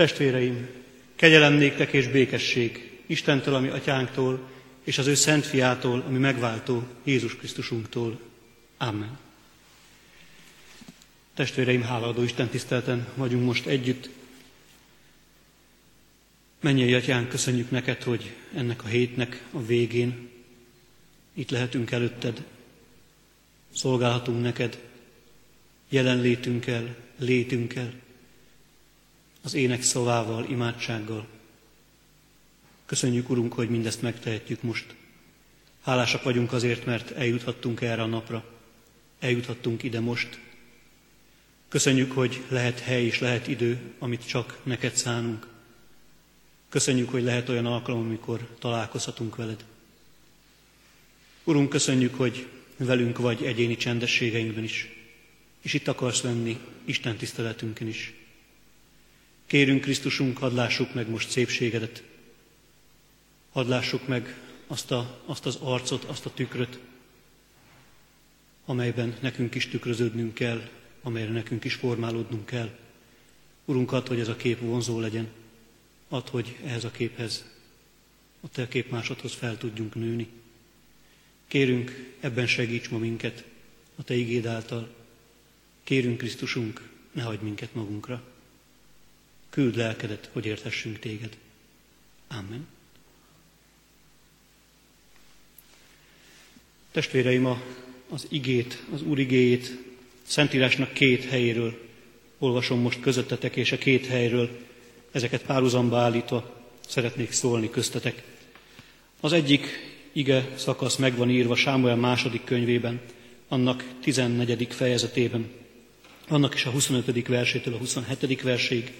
Testvéreim, kegyelem néktek és békesség Istentől, ami atyánktól, és az ő szent fiától, ami megváltó Jézus Krisztusunktól. Amen. Testvéreim, hálaadó Isten tisztelten vagyunk most együtt. Mennyei atyán, köszönjük neked, hogy ennek a hétnek a végén itt lehetünk előtted, szolgálhatunk neked, jelenlétünkkel, létünkkel, az ének szavával, imádsággal. Köszönjük, Urunk, hogy mindezt megtehetjük most. Hálásak vagyunk azért, mert eljuthattunk erre a napra. Eljuthattunk ide most. Köszönjük, hogy lehet hely és lehet idő, amit csak neked szánunk. Köszönjük, hogy lehet olyan alkalom, amikor találkozhatunk veled. Urunk, köszönjük, hogy velünk vagy egyéni csendességeinkben is, és itt akarsz lenni Isten tiszteletünkön is. Kérünk Krisztusunk, hadd lássuk meg most szépségedet, hadd lássuk meg azt, a, azt az arcot, azt a tükröt, amelyben nekünk is tükröződnünk kell, amelyre nekünk is formálódnunk kell. Urunk, add, hogy ez a kép vonzó legyen, add, hogy ehhez a képhez, a te képmásodhoz fel tudjunk nőni. Kérünk, ebben segíts ma minket, a Te igéd által. Kérünk, Krisztusunk, ne hagyd minket magunkra. Küld lelkedet, hogy érthessünk Téged. Amen. Testvéreim, a, az igét, az Úr igéjét Szentírásnak két helyéről olvasom most közöttetek, és a két helyről ezeket párhuzamba állítva szeretnék szólni köztetek. Az egyik ige szakasz meg van írva Sámuel második könyvében, annak 14. fejezetében, annak is a 25. versétől a 27. verséig,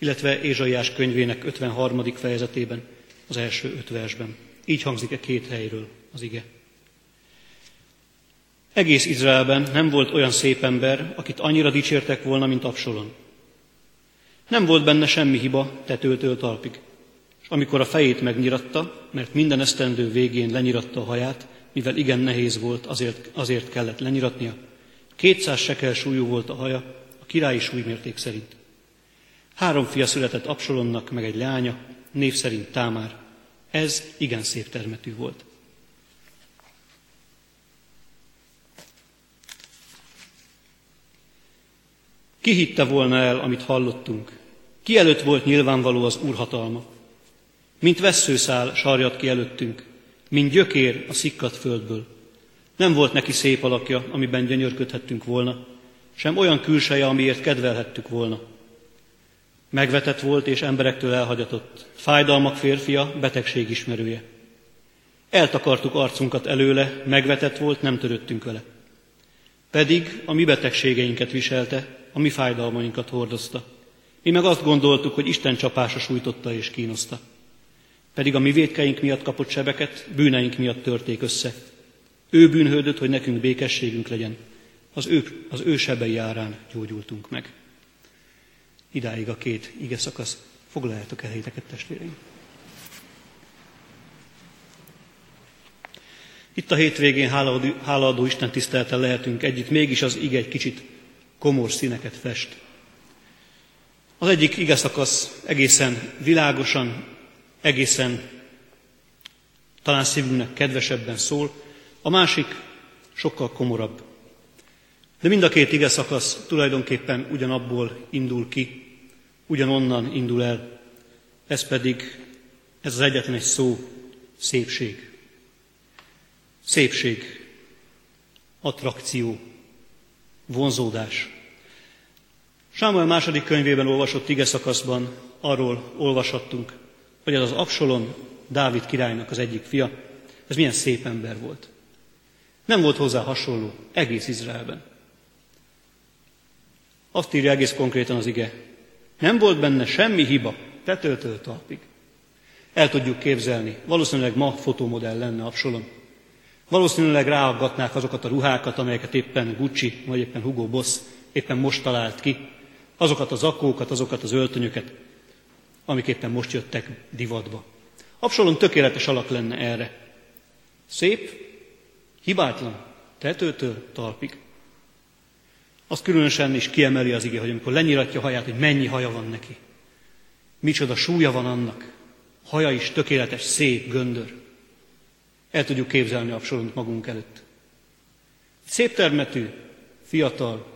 illetve Ézsaiás könyvének 53. fejezetében, az első öt versben. Így hangzik e két helyről az ige. Egész Izraelben nem volt olyan szép ember, akit annyira dicsértek volna, mint Absalon. Nem volt benne semmi hiba tetőtől talpig amikor a fejét megnyiratta, mert minden esztendő végén lenyiratta a haját, mivel igen nehéz volt, azért, azért kellett lenyiratnia, 200 sekel súlyú volt a haja, a királyi súlymérték szerint. Három fia született Absalonnak, meg egy leánya, név szerint Támár. Ez igen szép termetű volt. Ki hitte volna el, amit hallottunk? Ki előtt volt nyilvánvaló az Úr hatalma? Mint vesszőszál sarjat ki előttünk, mint gyökér a szikkat földből. Nem volt neki szép alakja, amiben gyönyörködhettünk volna, sem olyan külseje, amiért kedvelhettük volna. Megvetett volt és emberektől elhagyatott, fájdalmak férfia, betegség ismerője. Eltakartuk arcunkat előle, megvetett volt, nem töröttünk vele. Pedig a mi betegségeinket viselte, a mi fájdalmainkat hordozta. Mi meg azt gondoltuk, hogy Isten csapása sújtotta és kínoszta pedig a mi védkeink miatt kapott sebeket, bűneink miatt törték össze. Ő bűnhődött, hogy nekünk békességünk legyen. Az ő, az ő sebei árán gyógyultunk meg. Idáig a két ige szakasz. Foglaljátok el helyeteket, testvéreim. Itt a hétvégén hálaadó, hálaadó Isten tiszteltel lehetünk együtt, mégis az ige egy kicsit komor színeket fest. Az egyik ige szakasz egészen világosan, egészen talán szívünknek kedvesebben szól, a másik sokkal komorabb. De mind a két ige szakasz tulajdonképpen ugyanabból indul ki, ugyanonnan indul el. Ez pedig, ez az egyetlen egy szó, szépség. Szépség, attrakció, vonzódás. Sámuel második könyvében olvasott ige szakaszban arról olvashattunk, hogy az az Absalom, Dávid királynak az egyik fia, ez milyen szép ember volt. Nem volt hozzá hasonló egész Izraelben. Azt írja egész konkrétan az ige. Nem volt benne semmi hiba, tetőtől talpig. El tudjuk képzelni, valószínűleg ma fotómodell lenne Absalom. Valószínűleg ráaggatnák azokat a ruhákat, amelyeket éppen Gucci, vagy éppen Hugo Boss éppen most talált ki, azokat az akókat, azokat az öltönyöket, amik éppen most jöttek divatba. Absalom tökéletes alak lenne erre. Szép, hibátlan, tetőtől talpig. Azt különösen is kiemeli az ige, hogy amikor lenyiratja haját, hogy mennyi haja van neki. Micsoda súlya van annak. Haja is tökéletes, szép, göndör. El tudjuk képzelni Absalont magunk előtt. Szép termetű, fiatal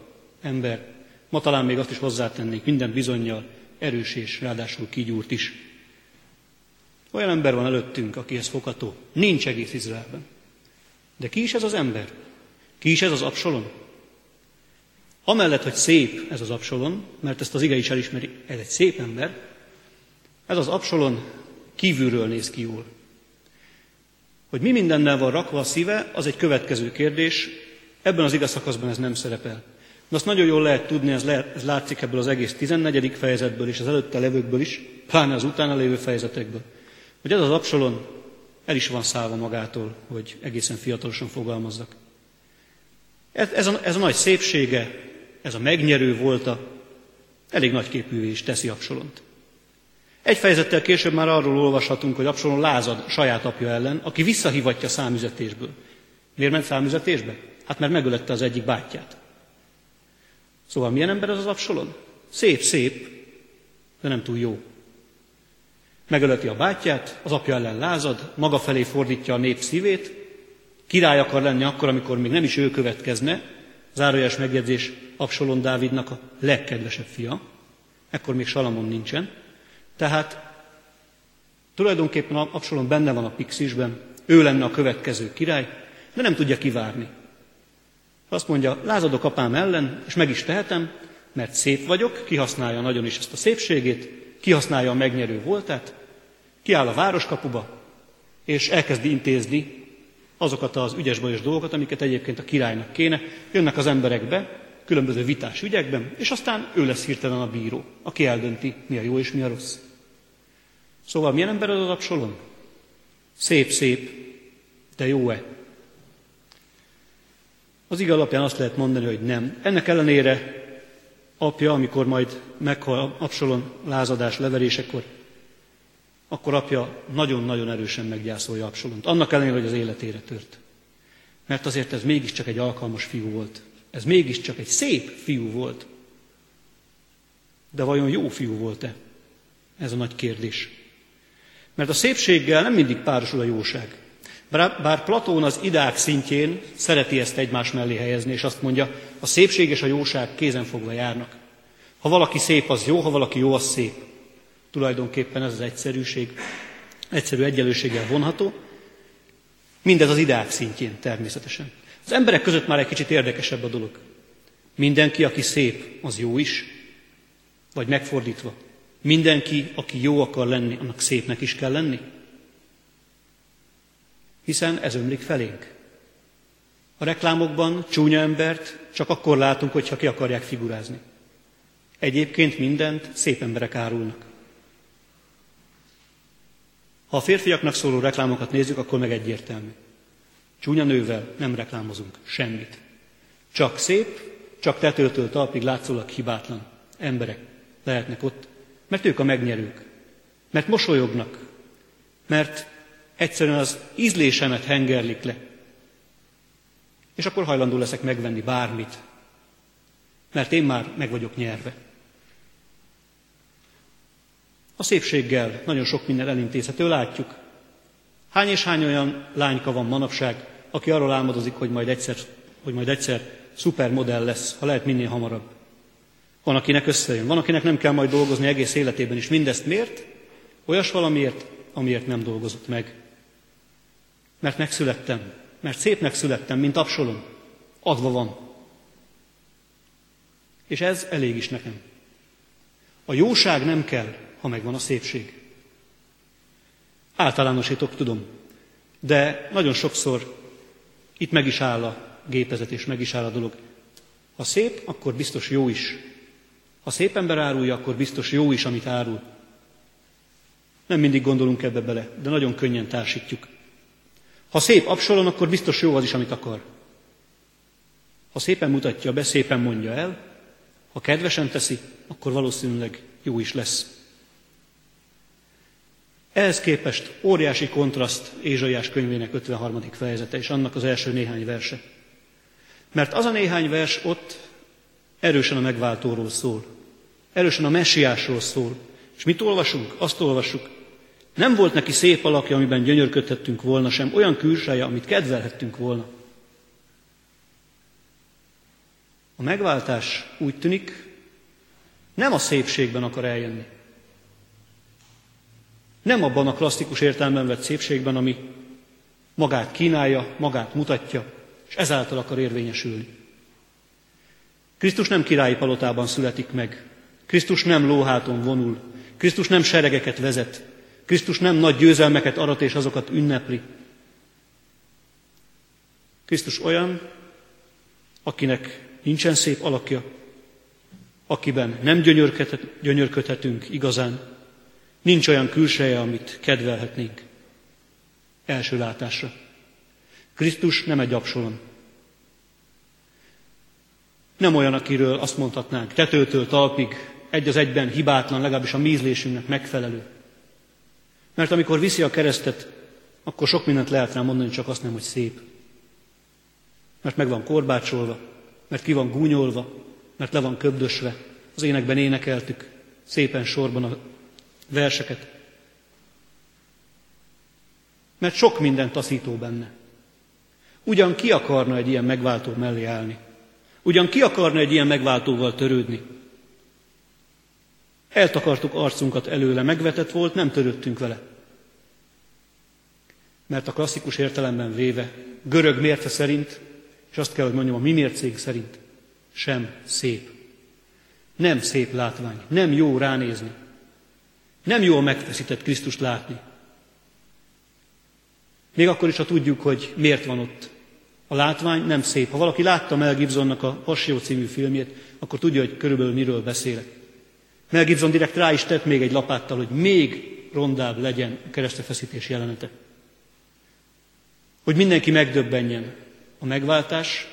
ember, ma talán még azt is hozzátennék, minden bizonyal erős és ráadásul kigyúrt is. Olyan ember van előttünk, akihez fogható. Nincs egész Izraelben. De ki is ez az ember? Ki is ez az Absalon? Amellett, hogy szép ez az Absalon, mert ezt az ige is elismeri, ez egy szép ember, ez az Absalon kívülről néz ki jól. Hogy mi mindennel van rakva a szíve, az egy következő kérdés, ebben az igaz szakaszban ez nem szerepel. De azt nagyon jól lehet tudni, ez, lehet, ez látszik ebből az egész 14. fejezetből és az előtte levőkből is, pláne az utána lévő fejezetekből, hogy ez az Absalon el is van szállva magától, hogy egészen fiatalosan fogalmazzak. Ez, ez, a, ez a nagy szépsége, ez a megnyerő volta, elég nagy képűvé is teszi Absalont. Egy fejezettel később már arról olvashatunk, hogy Absalon lázad saját apja ellen, aki visszahívatja számüzetésből. Miért ment számüzetésbe? Hát mert megölette az egyik bátyját. Szóval milyen ember az az Absalon? Szép, szép, de nem túl jó. Megöleti a bátyját, az apja ellen lázad, maga felé fordítja a nép szívét, király akar lenni akkor, amikor még nem is ő következne, zárójeles megjegyzés Absalon Dávidnak a legkedvesebb fia, ekkor még Salamon nincsen, tehát tulajdonképpen Absalom benne van a pixisben, ő lenne a következő király, de nem tudja kivárni. Azt mondja, lázadok apám ellen, és meg is tehetem, mert szép vagyok, kihasználja nagyon is ezt a szépségét, kihasználja a megnyerő voltát, kiáll a városkapuba, és elkezdi intézni azokat az ügyes-bajos dolgokat, amiket egyébként a királynak kéne. Jönnek az emberek be, különböző vitás ügyekben, és aztán ő lesz hirtelen a bíró, aki eldönti, mi a jó és mi a rossz. Szóval milyen ember az Absalom? Szép-szép, de jó-e? Az ige alapján azt lehet mondani, hogy nem. Ennek ellenére apja, amikor majd meghal Absalom lázadás leverésekor, akkor apja nagyon-nagyon erősen meggyászolja Absalont. Annak ellenére, hogy az életére tört. Mert azért ez mégiscsak egy alkalmas fiú volt. Ez mégiscsak egy szép fiú volt. De vajon jó fiú volt-e? Ez a nagy kérdés. Mert a szépséggel nem mindig párosul a jóság. Bár Platón az idák szintjén szereti ezt egymás mellé helyezni, és azt mondja, a szépség és a jóság kézenfogva járnak. Ha valaki szép, az jó, ha valaki jó, az szép. Tulajdonképpen ez az egyszerűség, egyszerű egyenlőséggel vonható. Mindez az ideák szintjén természetesen. Az emberek között már egy kicsit érdekesebb a dolog. Mindenki, aki szép, az jó is, vagy megfordítva. Mindenki, aki jó akar lenni, annak szépnek is kell lenni. Hiszen ez ömlik felénk. A reklámokban csúnya embert csak akkor látunk, hogyha ki akarják figurázni. Egyébként mindent szép emberek árulnak. Ha a férfiaknak szóló reklámokat nézzük, akkor meg egyértelmű. Csúnya nővel nem reklámozunk semmit. Csak szép, csak tetőtől talpig látszólag hibátlan emberek lehetnek ott, mert ők a megnyerők, mert mosolyognak, mert egyszerűen az ízlésemet hengerlik le. És akkor hajlandó leszek megvenni bármit, mert én már meg vagyok nyerve. A szépséggel nagyon sok minden elintézhető, látjuk. Hány és hány olyan lányka van manapság, aki arról álmodozik, hogy majd egyszer, hogy majd egyszer szupermodell lesz, ha lehet minél hamarabb. Van, akinek összejön, van, akinek nem kell majd dolgozni egész életében is. Mindezt miért? Olyas valamiért, amiért nem dolgozott meg. Mert megszülettem, mert szépnek születtem, mint Absalom. Adva van. És ez elég is nekem. A jóság nem kell, ha megvan a szépség. Általánosítok, tudom, de nagyon sokszor itt meg is áll a gépezet, és meg is áll a dolog. Ha szép, akkor biztos jó is. Ha szép ember árulja, akkor biztos jó is, amit árul. Nem mindig gondolunk ebbe bele, de nagyon könnyen társítjuk. Ha szép Absalon, akkor biztos jó az is, amit akar. Ha szépen mutatja be, szépen mondja el, ha kedvesen teszi, akkor valószínűleg jó is lesz. Ehhez képest óriási kontraszt Ézsaiás könyvének 53. fejezete és annak az első néhány verse. Mert az a néhány vers ott erősen a megváltóról szól, erősen a messiásról szól, És mit olvasunk? Azt olvassuk. Nem volt neki szép alakja, amiben gyönyörködhettünk volna, sem olyan külseje, amit kedvelhettünk volna. A megváltás úgy tűnik, nem a szépségben akar eljönni. Nem abban a klasszikus értelemben vett szépségben, ami magát kínálja, magát mutatja, és ezáltal akar érvényesülni. Krisztus nem királyi palotában születik meg. Krisztus nem lóháton vonul. Krisztus nem seregeket vezet. Krisztus nem nagy győzelmeket arat és azokat ünnepli. Krisztus olyan, akinek nincsen szép alakja, akiben nem gyönyörködhetünk igazán, nincs olyan külseje, amit kedvelhetnénk. Első látásra. Krisztus nem egy absolon. Nem olyan, akiről azt mondhatnánk, tetőtől talpig, egy az egyben hibátlan, legalábbis a mízlésünknek megfelelő. Mert amikor viszi a keresztet, akkor sok mindent lehet rá mondani, csak azt nem, hogy szép. Mert meg van korbácsolva, mert ki van gúnyolva, mert le van köbdösve. Az énekben énekeltük szépen sorban a verseket. Mert sok minden taszító benne. Ugyan ki akarna egy ilyen megváltó mellé állni? Ugyan ki akarna egy ilyen megváltóval törődni? Eltakartuk arcunkat előle, megvetett volt, nem törődtünk vele. Mert a klasszikus értelemben véve, görög mérce szerint, és azt kell, hogy mondjam, a mi mércénk szerint, sem szép. Nem szép látvány, nem jó ránézni. Nem jó a megfeszített Krisztust látni. Még akkor is, ha tudjuk, hogy miért van ott. A látvány nem szép. Ha valaki látta Mel Gibsonnak a Passió című filmjét, akkor tudja, hogy körülbelül miről beszélek. Mel Gibson direkt rá is tett még egy lapáttal, hogy még rondább legyen a keresztefeszítés jelenete. Hogy mindenki megdöbbenjen. A megváltás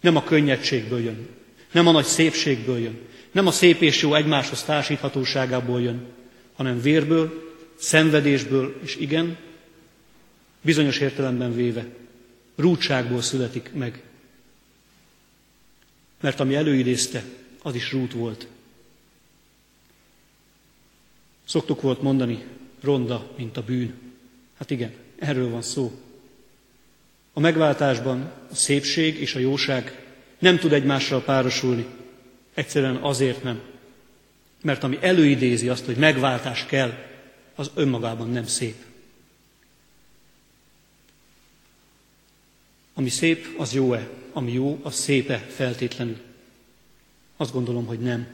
nem a könnyedségből jön, nem a nagy szépségből jön, nem a szép és jó egymáshoz társíthatóságából jön, hanem vérből, szenvedésből, és igen, bizonyos értelemben véve, rútságból születik meg. Mert ami előidézte, az is rút volt. Szoktuk volt mondani, ronda, mint a bűn. Hát igen, erről van szó. A megváltásban a szépség és a jóság nem tud egymással párosulni. Egyszerűen azért nem. Mert ami előidézi azt, hogy megváltás kell, az önmagában nem szép. Ami szép, az jó-e? Ami jó, az szépe feltétlenül? Azt gondolom, hogy nem.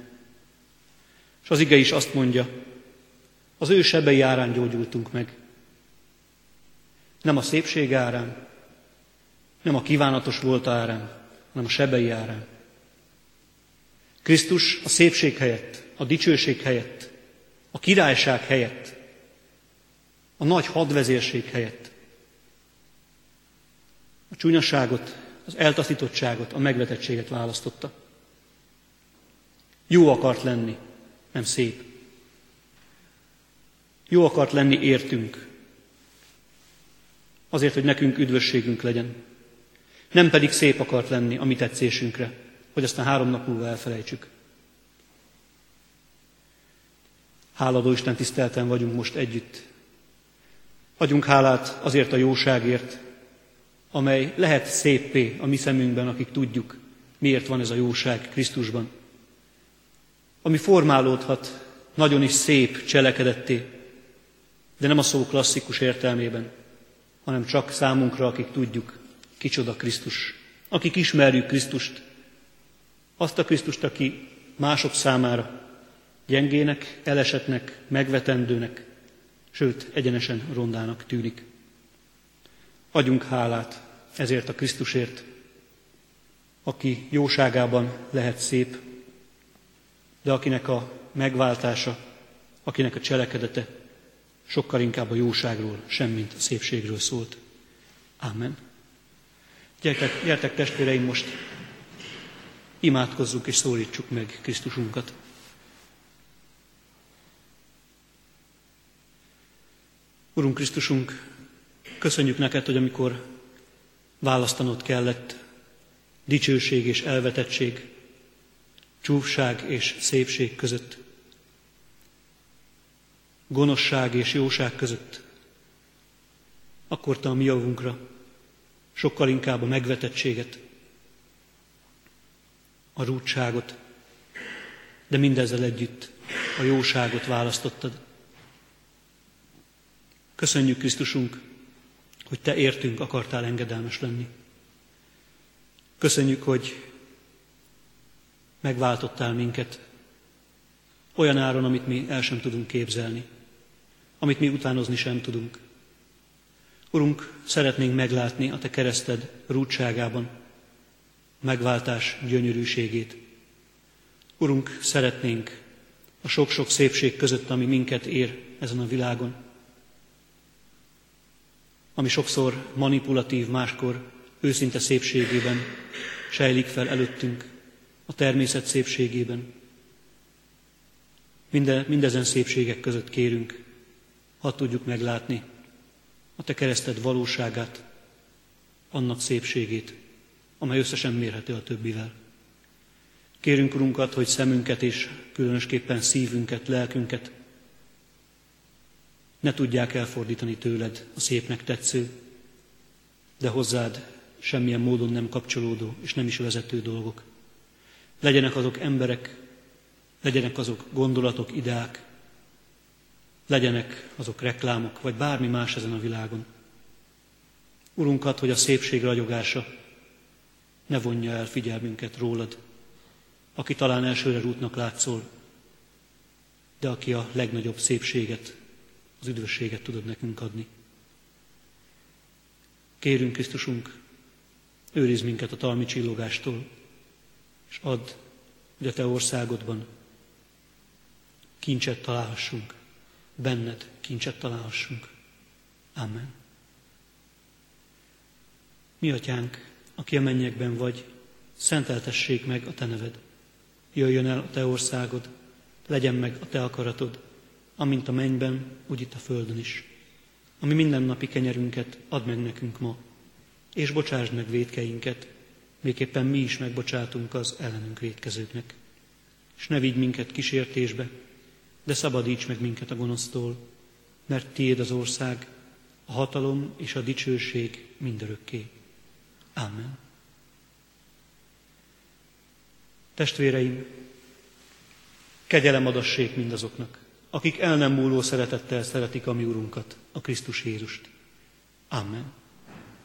És az ige is azt mondja, az ő sebei árán gyógyultunk meg. Nem a szépség árán, nem a kívánatos volt árán, hanem a sebei árán. Krisztus a szépség helyett, a dicsőség helyett, a királyság helyett, a nagy hadvezérség helyett a csúnyaságot, az eltaszítottságot, a megvetettséget választotta. Jó akart lenni, nem szép. Jó akart lenni értünk. Azért, hogy nekünk üdvösségünk legyen. Nem pedig szép akart lenni a mi tetszésünkre, hogy aztán három nap múlva elfelejtsük. Háladó Isten tisztelten vagyunk most együtt. Adjunk hálát azért a jóságért, amely lehet széppé a mi szemünkben, akik tudjuk, miért van ez a jóság Krisztusban. Ami formálódhat nagyon is szép cselekedetté, de nem a szó klasszikus értelmében, hanem csak számunkra, akik tudjuk, kicsoda Krisztus, akik ismerjük Krisztust, azt a Krisztust, aki mások számára gyengének, elesetnek, megvetendőnek, sőt, egyenesen rondának tűnik. Adjunk hálát ezért a Krisztusért, aki jóságában lehet szép, de akinek a megváltása, akinek a cselekedete sokkal inkább a jóságról, semmint a szépségről szólt. Amen. Gyertek, gyertek testvéreim, most imádkozzunk és szólítsuk meg Krisztusunkat. Urunk Krisztusunk, köszönjük neked, hogy amikor választanod kellett dicsőség és elvetettség, csúfság és szépség között, gonoszság és jóság között, akkor te a mi javunkra sokkal inkább a megvetettséget, a rúdságot, de mindezzel együtt a jóságot választottad. Köszönjük, Krisztusunk, hogy Te értünk akartál engedelmes lenni. Köszönjük, hogy megváltottál minket olyan áron, amit mi el sem tudunk képzelni, amit mi utánozni sem tudunk. Urunk, szeretnénk meglátni a Te kereszted rúdságában megváltás gyönyörűségét. Urunk, szeretnénk a sok-sok szépség között, ami minket ér ezen a világon, ami sokszor manipulatív, máskor őszinte szépségében sejlik fel előttünk, a természet szépségében. Minde, mindezen szépségek között kérünk, ha tudjuk meglátni a Te kereszted valóságát, annak szépségét, amely összesen mérhető a többivel. Kérünk, Urunkat, hogy szemünket és különösképpen szívünket, lelkünket ne tudják elfordítani tőled a szépnek tetsző, de hozzád semmilyen módon nem kapcsolódó és nem is vezető dolgok. Legyenek azok emberek, legyenek azok gondolatok, ideák, legyenek azok reklámok, vagy bármi más ezen a világon. Urunkat, hogy a szépség ragyogása ne vonja el figyelmünket rólad, aki talán elsőre rútnak látszol, de aki a legnagyobb szépséget, az üdvösséget tudod nekünk adni. Kérünk, Krisztusunk, őriz minket a talmi csillogástól, és add, hogy a Te országodban kincset találhassunk, benned kincset találhassunk. Amen. Mi atyánk, aki a mennyekben vagy, szenteltessék meg a Te neved. Jöjjön el a Te országod, legyen meg a Te akaratod, amint a mennyben, úgy itt a földön is. Ami mindennapi kenyerünket add meg nekünk ma, és bocsásd meg védkeinket, Végképpen mi is megbocsátunk az ellenünk védkezőknek. És ne vigy minket kísértésbe, de szabadíts meg minket a gonosztól, mert tiéd az ország, a hatalom és a dicsőség mindörökké. Amen. Testvéreim, kegyelem adassék mindazoknak, akik el nem múló szeretettel szeretik a mi Urunkat, a Krisztus Jézust. Amen.